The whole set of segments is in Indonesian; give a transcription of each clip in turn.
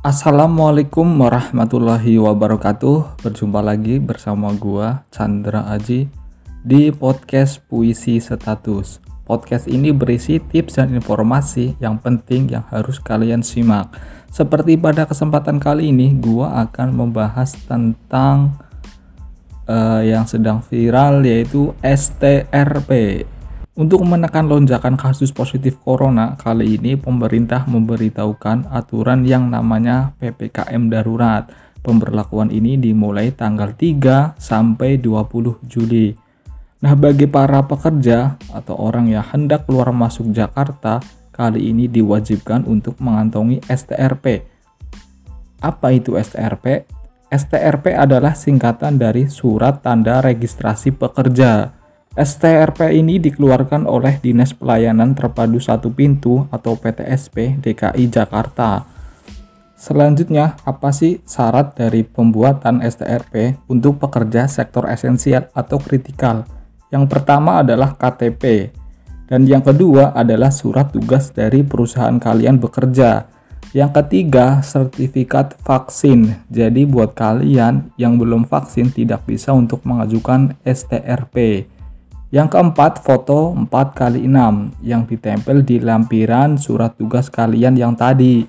Assalamualaikum warahmatullahi wabarakatuh. Berjumpa lagi bersama gua Chandra Aji di podcast Puisi Status. Podcast ini berisi tips dan informasi yang penting yang harus kalian simak. Seperti pada kesempatan kali ini, gua akan membahas tentang uh, yang sedang viral yaitu STRP untuk menekan lonjakan kasus positif corona, kali ini pemerintah memberitahukan aturan yang namanya PPKM darurat. Pemberlakuan ini dimulai tanggal 3 sampai 20 Juli. Nah, bagi para pekerja atau orang yang hendak keluar masuk Jakarta, kali ini diwajibkan untuk mengantongi STRP. Apa itu STRP? STRP adalah singkatan dari Surat Tanda Registrasi Pekerja STRP ini dikeluarkan oleh Dinas Pelayanan Terpadu Satu Pintu atau PTSP DKI Jakarta. Selanjutnya, apa sih syarat dari pembuatan STRP untuk pekerja sektor esensial atau kritikal? Yang pertama adalah KTP, dan yang kedua adalah surat tugas dari perusahaan kalian bekerja. Yang ketiga, sertifikat vaksin. Jadi buat kalian yang belum vaksin tidak bisa untuk mengajukan STRP. Yang keempat, foto 4 kali 6 yang ditempel di lampiran surat tugas kalian yang tadi.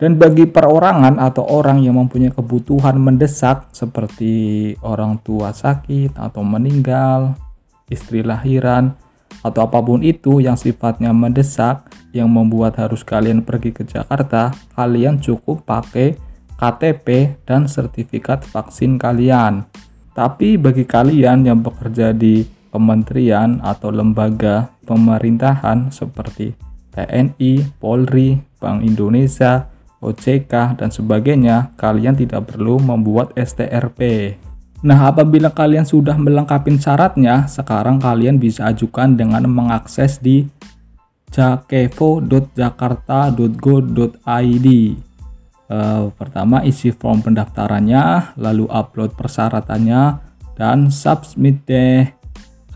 Dan bagi perorangan atau orang yang mempunyai kebutuhan mendesak seperti orang tua sakit atau meninggal, istri lahiran, atau apa pun itu yang sifatnya mendesak yang membuat harus kalian pergi ke Jakarta, kalian cukup pakai KTP dan sertifikat vaksin kalian. Tapi bagi kalian yang bekerja di kementerian atau lembaga pemerintahan seperti TNI, Polri, Bank Indonesia, OJK, dan sebagainya, kalian tidak perlu membuat STRP. Nah, apabila kalian sudah melengkapi syaratnya, sekarang kalian bisa ajukan dengan mengakses di jakevo.jakarta.go.id. Uh, pertama isi form pendaftarannya, lalu upload persyaratannya, dan submit deh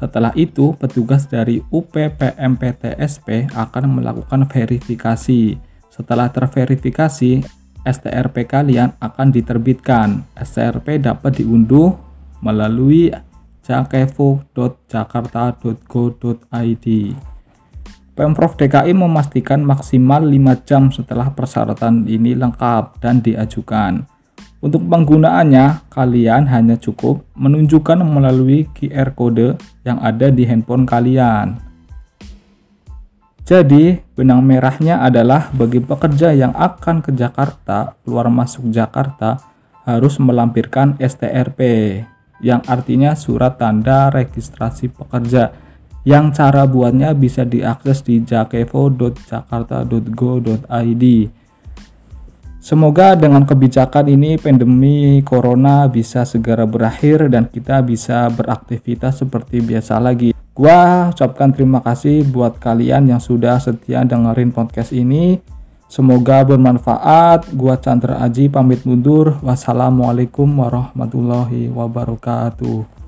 setelah itu, petugas dari UPPMPTSP akan melakukan verifikasi. Setelah terverifikasi, STRP kalian akan diterbitkan. STRP dapat diunduh melalui jakevo.jakarta.go.id. Pemprov DKI memastikan maksimal 5 jam setelah persyaratan ini lengkap dan diajukan. Untuk penggunaannya, kalian hanya cukup menunjukkan melalui QR code yang ada di handphone kalian. Jadi, benang merahnya adalah bagi pekerja yang akan ke Jakarta, keluar masuk Jakarta, harus melampirkan STRP, yang artinya surat tanda registrasi pekerja, yang cara buatnya bisa diakses di jakevo.jakarta.go.id. Semoga dengan kebijakan ini pandemi corona bisa segera berakhir dan kita bisa beraktivitas seperti biasa lagi. Gua ucapkan terima kasih buat kalian yang sudah setia dengerin podcast ini. Semoga bermanfaat. Gua Chandra Aji pamit mundur. Wassalamualaikum warahmatullahi wabarakatuh.